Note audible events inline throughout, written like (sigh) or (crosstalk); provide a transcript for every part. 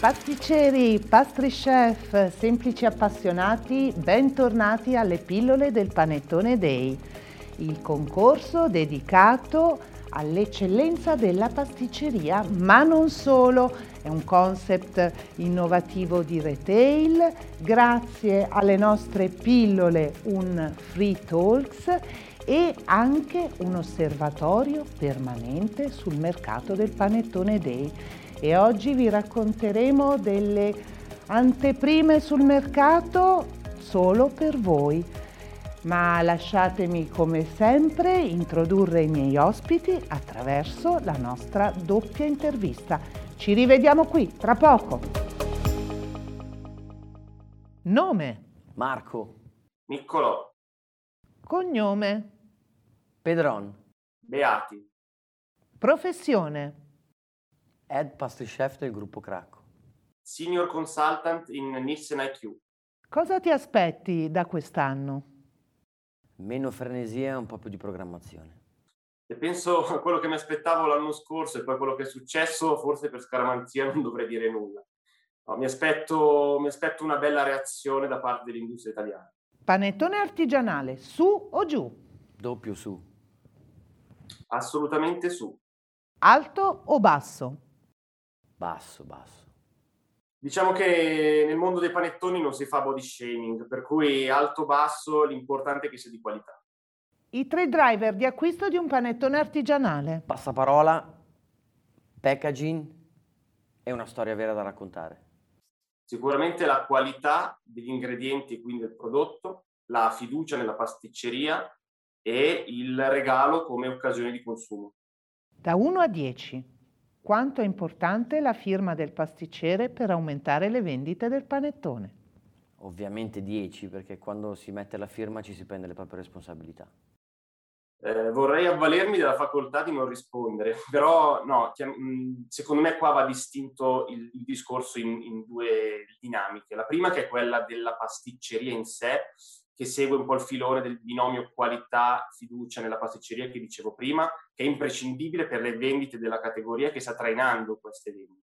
Pasticceri, pastry chef, semplici appassionati, bentornati alle pillole del Panettone Day, il concorso dedicato all'eccellenza della pasticceria, ma non solo, è un concept innovativo di retail, grazie alle nostre pillole un free talks e anche un osservatorio permanente sul mercato del Panettone Day e oggi vi racconteremo delle anteprime sul mercato solo per voi. Ma lasciatemi come sempre introdurre i miei ospiti attraverso la nostra doppia intervista. Ci rivediamo qui tra poco. Nome. Marco. Niccolò. Cognome. Pedron. Beati. Professione. Head Pastry Chef del gruppo Cracco. Senior Consultant in Nielsen IQ. Cosa ti aspetti da quest'anno? Meno frenesia e un po' più di programmazione. Se penso a quello che mi aspettavo l'anno scorso e poi quello che è successo, forse per scaramanzia non dovrei dire nulla. No, mi, aspetto, mi aspetto una bella reazione da parte dell'industria italiana. Panettone artigianale, su o giù? Doppio su. Assolutamente su. Alto o basso? Basso, basso. Diciamo che nel mondo dei panettoni non si fa body shaming, per cui alto-basso l'importante è che sia di qualità. I tre driver di acquisto di un panettone artigianale. Passaparola, packaging e una storia vera da raccontare. Sicuramente la qualità degli ingredienti e quindi del prodotto, la fiducia nella pasticceria e il regalo come occasione di consumo. Da 1 a 10, quanto è importante la firma del pasticcere per aumentare le vendite del panettone. Ovviamente 10 perché quando si mette la firma ci si prende le proprie responsabilità. Eh, vorrei avvalermi della facoltà di non rispondere, però no, secondo me qua va distinto il, il discorso in, in, due dinamiche. La prima che è quella della pasticceria in sé, che segue un po' il filone del binomio qualità-fiducia nella pasticceria che dicevo prima, che è imprescindibile per le vendite della categoria che sta trainando queste vendite.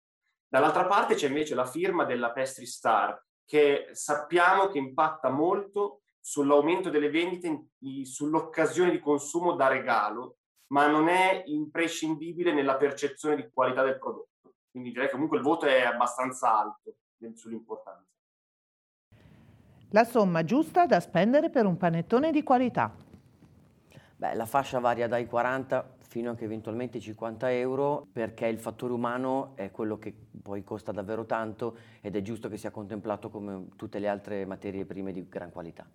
Dall'altra parte c'è invece la firma della Pastry Star, che sappiamo che impatta molto sull'aumento delle vendite, sull'occasione di consumo da regalo, ma non è imprescindibile nella percezione di qualità del prodotto. Quindi direi che comunque il voto è abbastanza alto sull'importanza. La somma giusta da spendere per un panettone di qualità. Beh, la fascia varia dai 40 fino anche eventualmente 50 euro perché il fattore umano è quello che poi costa davvero tanto ed è giusto che sia contemplato come tutte le altre materie prime di gran qualità.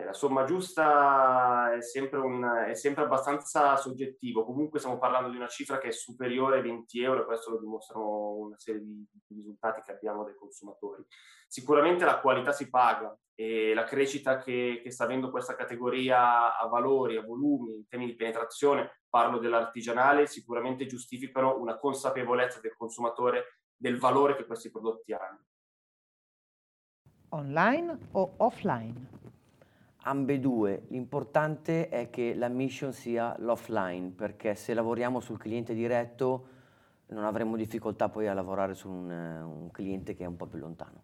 Eh, la somma giusta è sempre, un, è sempre, abbastanza soggettivo, comunque stiamo parlando di una cifra che è superiore ai 20 euro e questo lo dimostrano una serie di, di risultati che abbiamo dai consumatori. Sicuramente la qualità si paga e la crescita che, che sta avendo questa categoria a valori, a volumi, in termini di penetrazione, parlo dell'artigianale, sicuramente giustificano una consapevolezza del consumatore del valore che questi prodotti hanno. Online o offline? Ambedue. L'importante è che la mission sia l'offline, perché se lavoriamo sul cliente diretto non avremo difficoltà poi a lavorare su un, un cliente che è un po' più lontano.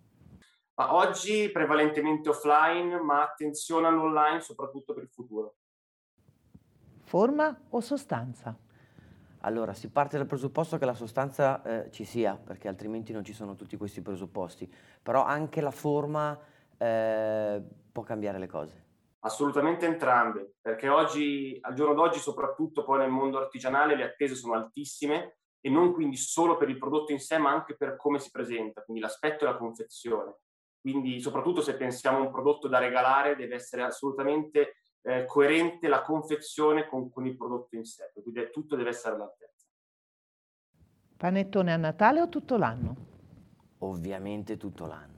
Ma oggi prevalentemente offline, ma attenzione all'online soprattutto per il futuro. Forma o sostanza? Allora, si parte dal presupposto che la sostanza eh, ci sia, perché altrimenti non ci sono tutti questi presupposti, però anche la forma eh, può cambiare le cose. Assolutamente entrambe, perché oggi, al giorno d'oggi, soprattutto poi nel mondo artigianale, le attese sono altissime e non quindi solo per il prodotto in sé, ma anche per come si presenta, quindi l'aspetto e la confezione. Quindi, soprattutto se pensiamo a un prodotto da regalare, deve essere assolutamente eh, coerente la confezione con, con, il prodotto in sé, quindi tutto deve essere all'altezza. Panettone a Natale o tutto l'anno? Ovviamente tutto l'anno.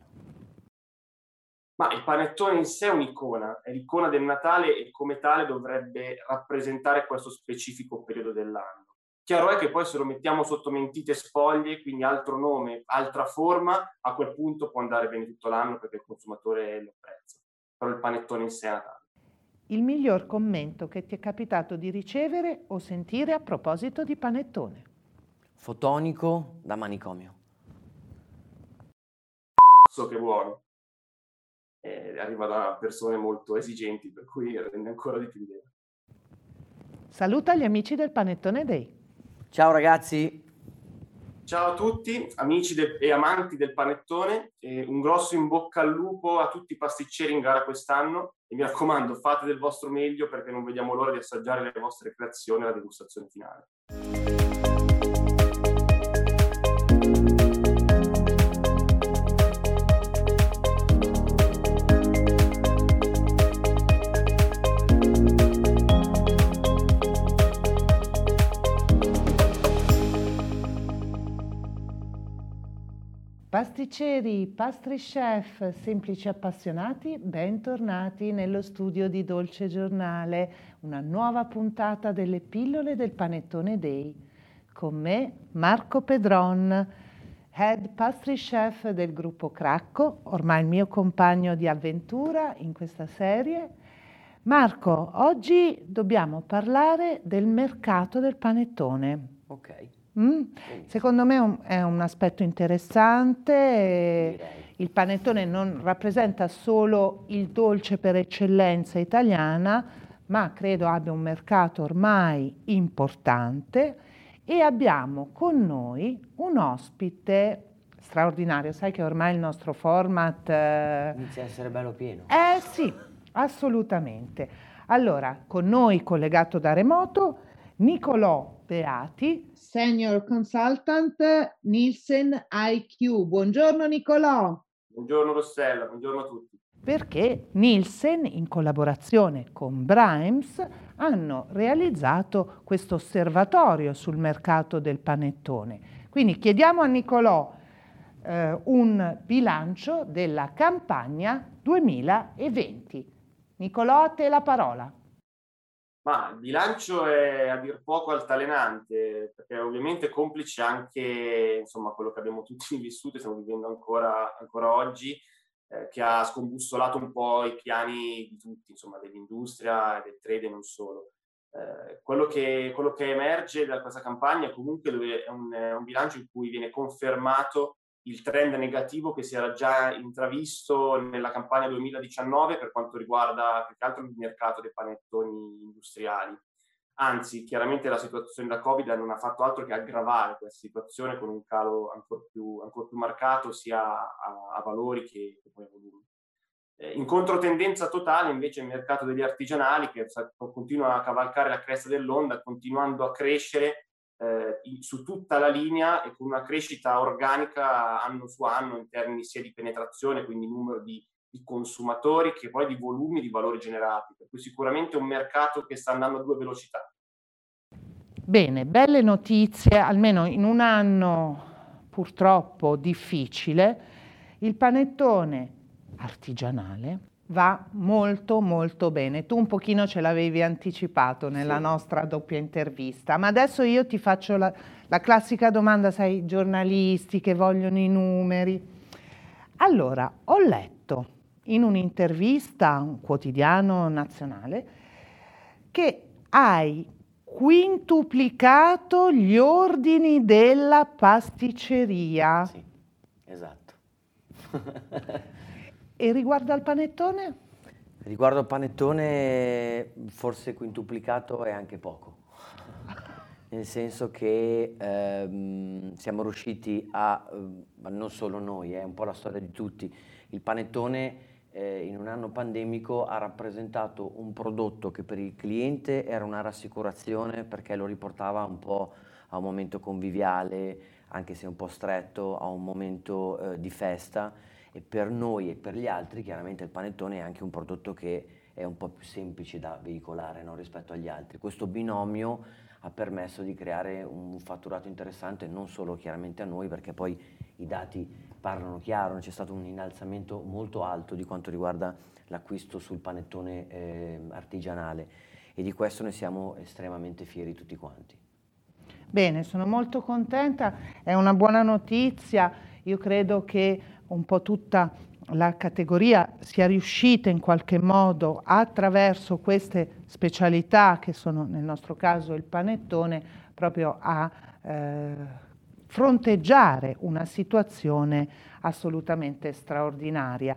Ma il panettone in sé è un'icona, è l'icona del Natale e come tale dovrebbe rappresentare questo specifico periodo dell'anno. Chiaro è che poi se lo mettiamo sotto mentite spoglie, quindi altro nome, altra forma, a quel punto può andare bene tutto l'anno perché il consumatore lo apprezza. Però il panettone in sé è Natale. Il miglior commento che ti è capitato di ricevere o sentire a proposito di panettone? Fotonico da manicomio. so che è buono. E arriva da persone molto esigenti, per cui rende ancora di più idea. Saluta gli amici del Panettone Day. Ciao ragazzi. Ciao a tutti, amici de- e amanti del panettone, e un grosso in bocca al lupo a tutti i pasticceri in gara quest'anno e mi raccomando fate del vostro meglio perché non vediamo l'ora di assaggiare le vostre creazioni alla degustazione finale. Pasticceri, pastry chef, semplici appassionati, bentornati nello studio di Dolce Giornale, una nuova puntata delle pillole del Panettone Day. Con me Marco Pedron, head pastry chef del gruppo Cracco, ormai il mio compagno di avventura in questa serie. Marco, oggi dobbiamo parlare del mercato del panettone. Ok. Mm? Secondo me un, è un aspetto interessante. Il panettone non rappresenta solo il dolce per eccellenza italiana, ma credo abbia un mercato ormai importante e abbiamo con noi un ospite straordinario. Sai che ormai il nostro format... Eh... Inizia a essere bello pieno. Eh sì, assolutamente. Allora, con noi collegato da remoto, Nicolò Beati, Senior Consultant Nielsen IQ. Buongiorno Nicolò. Buongiorno Rossella, buongiorno a tutti. Perché Nielsen, in collaborazione con Brimes, hanno realizzato questo osservatorio sul mercato del panettone. Quindi chiediamo a Nicolò eh, un bilancio della campagna 2020. Nicolò, a te la parola. Ma il bilancio è a dir poco altalenante, perché ovviamente complice anche insomma, quello che abbiamo tutti (laughs) vissuto e stiamo vivendo ancora, ancora oggi, eh, che ha scombussolato un po' i piani di tutti, insomma, dell'industria, del trade non solo. Eh, quello, che, quello, che, emerge da questa campagna comunque è un, è un bilancio in cui viene confermato il trend negativo che si era già intravisto nella campagna 2019 per quanto riguarda più che altro il mercato dei panettoni industriali. Anzi, chiaramente la situazione da Covid non ha fatto altro che aggravare questa situazione con un calo ancora più, ancora più marcato sia a, a valori che, che, poi a volumi. Eh, in controtendenza totale invece il mercato degli artigianali che continua a cavalcare la cresta dell'onda, continuando a crescere eh, su tutta la linea e con una crescita organica anno su anno in termini sia di penetrazione, quindi numero di, di consumatori, che poi di volumi di valori generati. Per cui sicuramente è un mercato che sta andando a due velocità. Bene, belle notizie, almeno in un anno purtroppo difficile, il panettone artigianale va molto molto bene. Tu un pochino ce l'avevi anticipato nella sì. nostra doppia intervista, ma adesso io ti faccio la, la classica domanda, sai, giornalisti che vogliono i numeri. Allora, ho letto in un'intervista a un quotidiano nazionale che hai quintuplicato gli ordini della pasticceria. Sì, esatto. (laughs) E riguardo al panettone? Riguardo al panettone, forse quintuplicato è anche poco. Nel senso che ehm, siamo riusciti a, ma non solo noi, è un po' la storia di tutti, il panettone eh, in un anno pandemico ha rappresentato un prodotto che per il cliente era una rassicurazione perché lo riportava un po' a un momento conviviale, anche se un po' stretto, a un momento eh, di festa e per noi e per gli altri chiaramente il panettone è anche un prodotto che è un po' più semplice da veicolare no? rispetto agli altri. Questo binomio ha permesso di creare un fatturato interessante non solo chiaramente a noi perché poi i dati parlano chiaro, c'è stato un innalzamento molto alto di quanto riguarda l'acquisto sul panettone eh, artigianale e di questo ne siamo estremamente fieri tutti quanti. Bene, sono molto contenta, è una buona notizia, io credo che un po' tutta la categoria sia riuscita in qualche modo attraverso queste specialità che sono nel nostro caso il panettone proprio a eh, fronteggiare una situazione assolutamente straordinaria.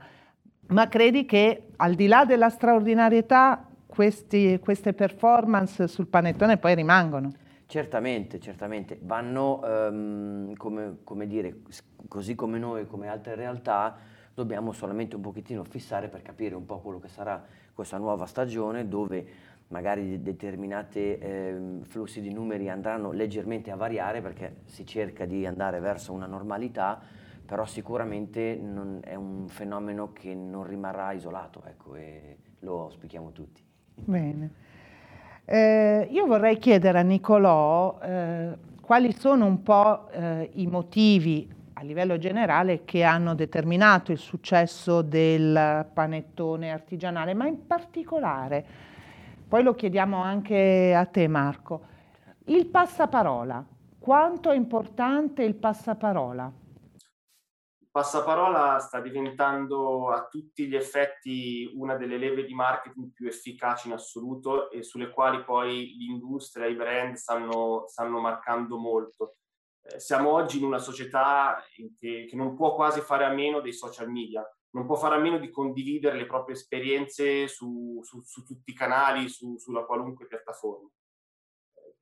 Ma credi che al di là della straordinarietà questi, queste performance sul panettone poi rimangono? Certamente, certamente. Vanno, um, come, come dire, così come noi, come altre realtà, dobbiamo solamente un pochettino fissare per capire un po' quello che sarà questa nuova stagione dove magari determinati eh, flussi di numeri andranno leggermente a variare perché si cerca di andare verso una normalità, però sicuramente non, è un fenomeno che non rimarrà isolato ecco, e lo auspichiamo tutti. Bene. Eh, io vorrei chiedere a Nicolò eh, quali sono un po' eh, i motivi a livello generale che hanno determinato il successo del panettone artigianale, ma in particolare, poi lo chiediamo anche a te Marco, il passaparola. Quanto è importante il passaparola? Passaparola sta diventando a tutti gli effetti una delle leve di marketing più efficaci in assoluto e sulle quali poi l'industria i brand stanno, stanno marcando molto eh, siamo oggi in una società che, che, non può quasi fare a meno dei social media, non può fare a meno di condividere le proprie esperienze su, su, su tutti i canali, su, sulla qualunque piattaforma.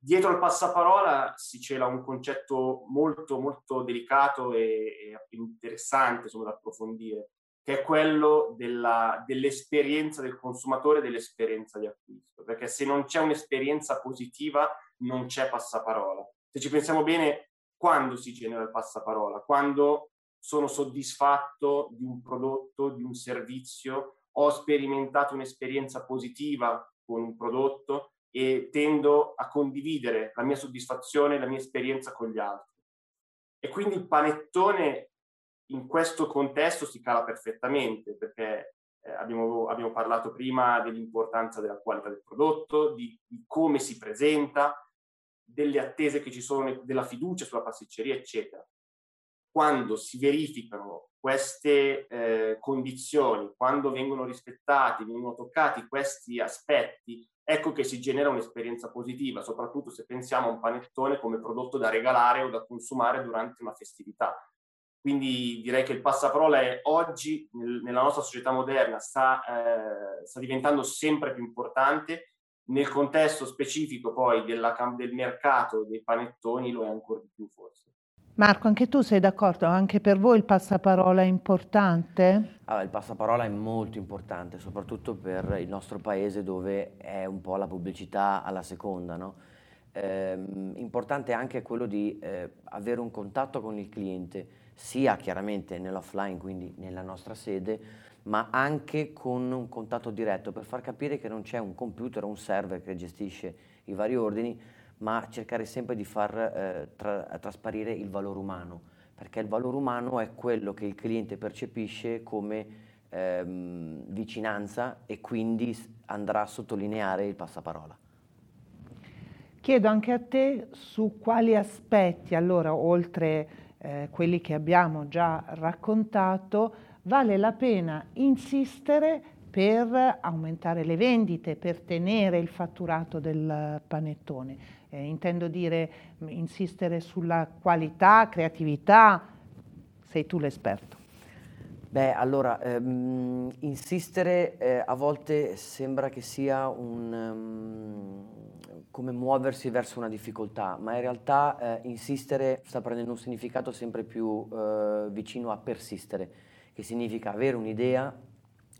Dietro al passaparola si cela un concetto molto, molto delicato e, e interessante insomma, da approfondire, che è quello della, dell'esperienza del consumatore, dell'esperienza di acquisto. Perché se non c'è un'esperienza positiva, non c'è passaparola. Se ci pensiamo bene, quando si genera il passaparola, quando sono soddisfatto di un prodotto, di un servizio, ho sperimentato un'esperienza positiva con un prodotto e tendo a condividere la mia soddisfazione, la mia esperienza con gli altri. E quindi il panettone in questo contesto si cala perfettamente perché eh, abbiamo, abbiamo, parlato prima dell'importanza della qualità del prodotto, di, di come si presenta, delle attese che ci sono, della fiducia sulla pasticceria, eccetera. Quando si verificano queste eh, condizioni, quando vengono rispettati, vengono toccati questi aspetti, ecco che si genera un'esperienza positiva, soprattutto se pensiamo a un panettone come prodotto da regalare o da consumare durante una festività. Quindi direi che il passaparola è oggi nel, nella nostra società moderna sta, eh, sta diventando sempre più importante nel contesto specifico poi della, del mercato dei panettoni lo è ancora di più forse. Marco, anche tu sei d'accordo? Anche per voi il passaparola è importante? Allora, il passaparola è molto importante, soprattutto per il nostro paese dove è un po' la pubblicità alla seconda. No? Eh, importante anche quello di eh, avere un contatto con il cliente, sia chiaramente nell'offline, quindi nella nostra sede, ma anche con un contatto diretto per far capire che non c'è un computer o un server che gestisce i vari ordini, ma cercare sempre di far eh, tra- trasparire il valore umano, perché il valore umano è quello che il cliente percepisce come ehm, vicinanza e quindi andrà a sottolineare il passaparola. Chiedo anche a te su quali aspetti, allora, oltre eh, quelli che abbiamo già raccontato, vale la pena insistere per aumentare le vendite, per tenere il fatturato del panettone. Eh, intendo dire insistere sulla qualità, creatività, sei tu l'esperto. Beh, allora, ehm, insistere eh, a volte sembra che sia un, um, come muoversi verso una difficoltà, ma in realtà eh, insistere sta prendendo un significato sempre più eh, vicino a persistere che significa avere un'idea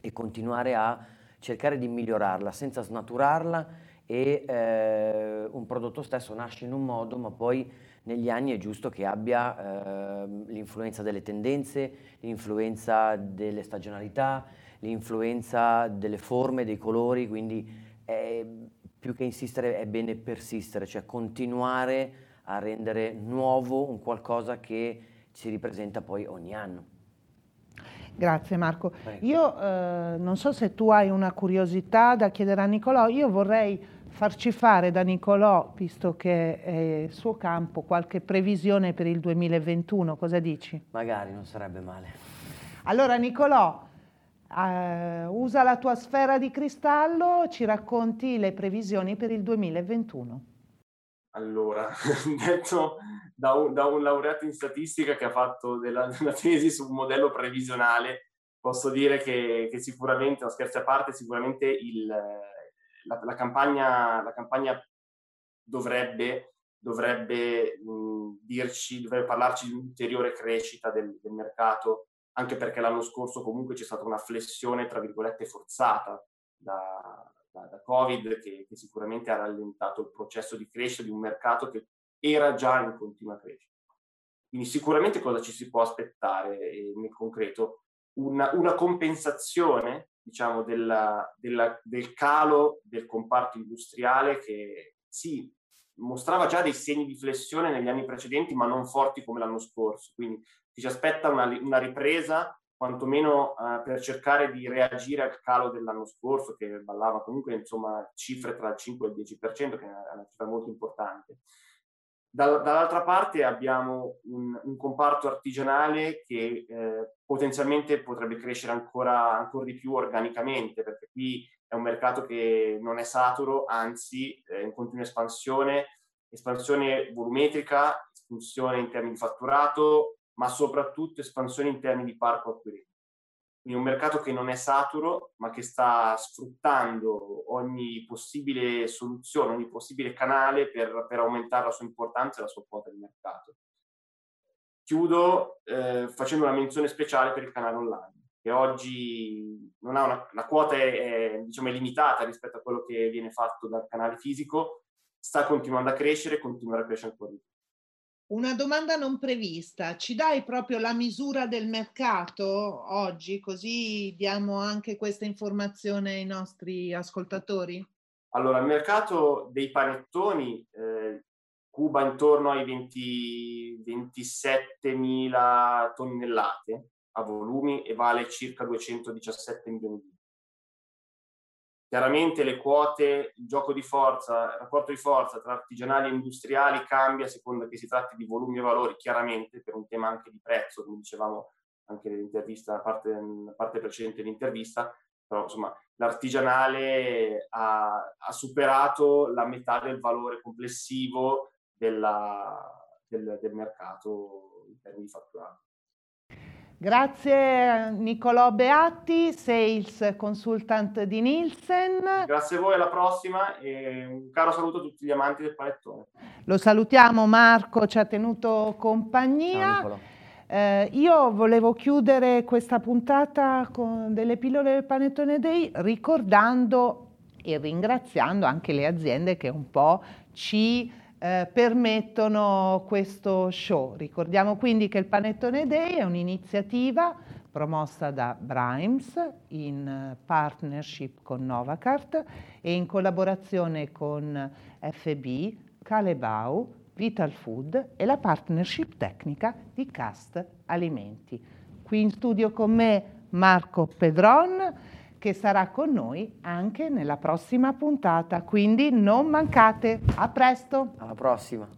e continuare a cercare di migliorarla senza snaturarla e eh, un prodotto stesso nasce in un modo ma poi negli anni è giusto che abbia eh, l'influenza delle tendenze, l'influenza delle stagionalità, l'influenza delle forme, dei colori, quindi è, più che insistere è bene persistere, cioè continuare a rendere nuovo un qualcosa che si ripresenta poi ogni anno. Grazie Marco. Io eh, non so se tu hai una curiosità da chiedere a Nicolò, io vorrei farci fare da Nicolò, visto che è il suo campo, qualche previsione per il 2021, cosa dici? Magari, non sarebbe male. Allora Nicolò, eh, usa la tua sfera di cristallo, ci racconti le previsioni per il 2021. allora, (laughs) detto da un, da un, laureato in statistica che ha fatto della, della, tesi su un modello previsionale, posso dire che, che sicuramente, no, scherzi a parte, sicuramente il, la, la, campagna, la campagna dovrebbe, dovrebbe mh, dirci, dovrebbe parlarci di un'ulteriore crescita del, del mercato, anche perché l'anno scorso comunque c'è stata una flessione, tra virgolette, forzata da, da, da Covid che, che, sicuramente ha rallentato il processo di crescita di un mercato che era già in continua crescita. Quindi sicuramente cosa ci si può aspettare eh, nel concreto? Una, una compensazione diciamo, della, della, del calo del comparto industriale che sì, mostrava già dei segni di flessione negli anni precedenti, ma non forti come l'anno scorso. Quindi ci aspetta una, una ripresa quantomeno uh, per cercare di reagire al calo dell'anno scorso, che ballava comunque insomma, cifre tra il 5 e il 10%, che è una cifra molto importante. Dall- dall'altra parte abbiamo un, un comparto artigianale che eh, potenzialmente potrebbe crescere ancora, ancora di più organicamente, perché qui è un mercato che non è saturo, anzi è in continua espansione, espansione volumetrica, espansione in termini di fatturato, ma soprattutto espansione in termini di parco acquirente. Quindi un mercato che non è saturo, ma che sta sfruttando ogni possibile soluzione, ogni possibile canale per, per aumentare la sua importanza e la sua quota di mercato. Chiudo eh, facendo una menzione speciale per il canale online, che oggi non ha una, la quota è, è, diciamo, è limitata rispetto a quello che viene fatto dal canale fisico, sta continuando a crescere e continuerà a crescere ancora di più. Una domanda non prevista, ci dai proprio la misura del mercato oggi, così diamo anche questa informazione ai nostri ascoltatori? Allora, il mercato dei panettoni eh, cuba intorno ai 20, 27 mila tonnellate a volumi e vale circa 217 milioni di euro. Chiaramente le quote, il gioco di forza, il rapporto di forza tra artigianali e industriali cambia a seconda che si tratti di volumi e valori, chiaramente per un tema anche di prezzo, come dicevamo anche nell'intervista, la parte, parte precedente dell'intervista, però insomma l'artigianale ha, ha, superato la metà del valore complessivo della, del, del mercato in termini di fatturato. Grazie Nicolò Beatti, Sales Consultant di Nielsen. Grazie a voi, alla prossima e un caro saluto a tutti gli amanti del panettone. Lo salutiamo, Marco ci ha tenuto compagnia. Eh, io volevo chiudere questa puntata con delle pillole del Panettone Day ricordando e ringraziando anche le aziende che un po' ci eh, permettono questo show. Ricordiamo quindi che il Panettone Day è un'iniziativa promossa da Brimes in partnership con Novacart e in collaborazione con FB, Calebau, Vital Food e la partnership tecnica di Cast Alimenti. Qui in studio con me Marco Pedron che sarà con noi anche nella prossima puntata, quindi non mancate. A presto. Alla prossima.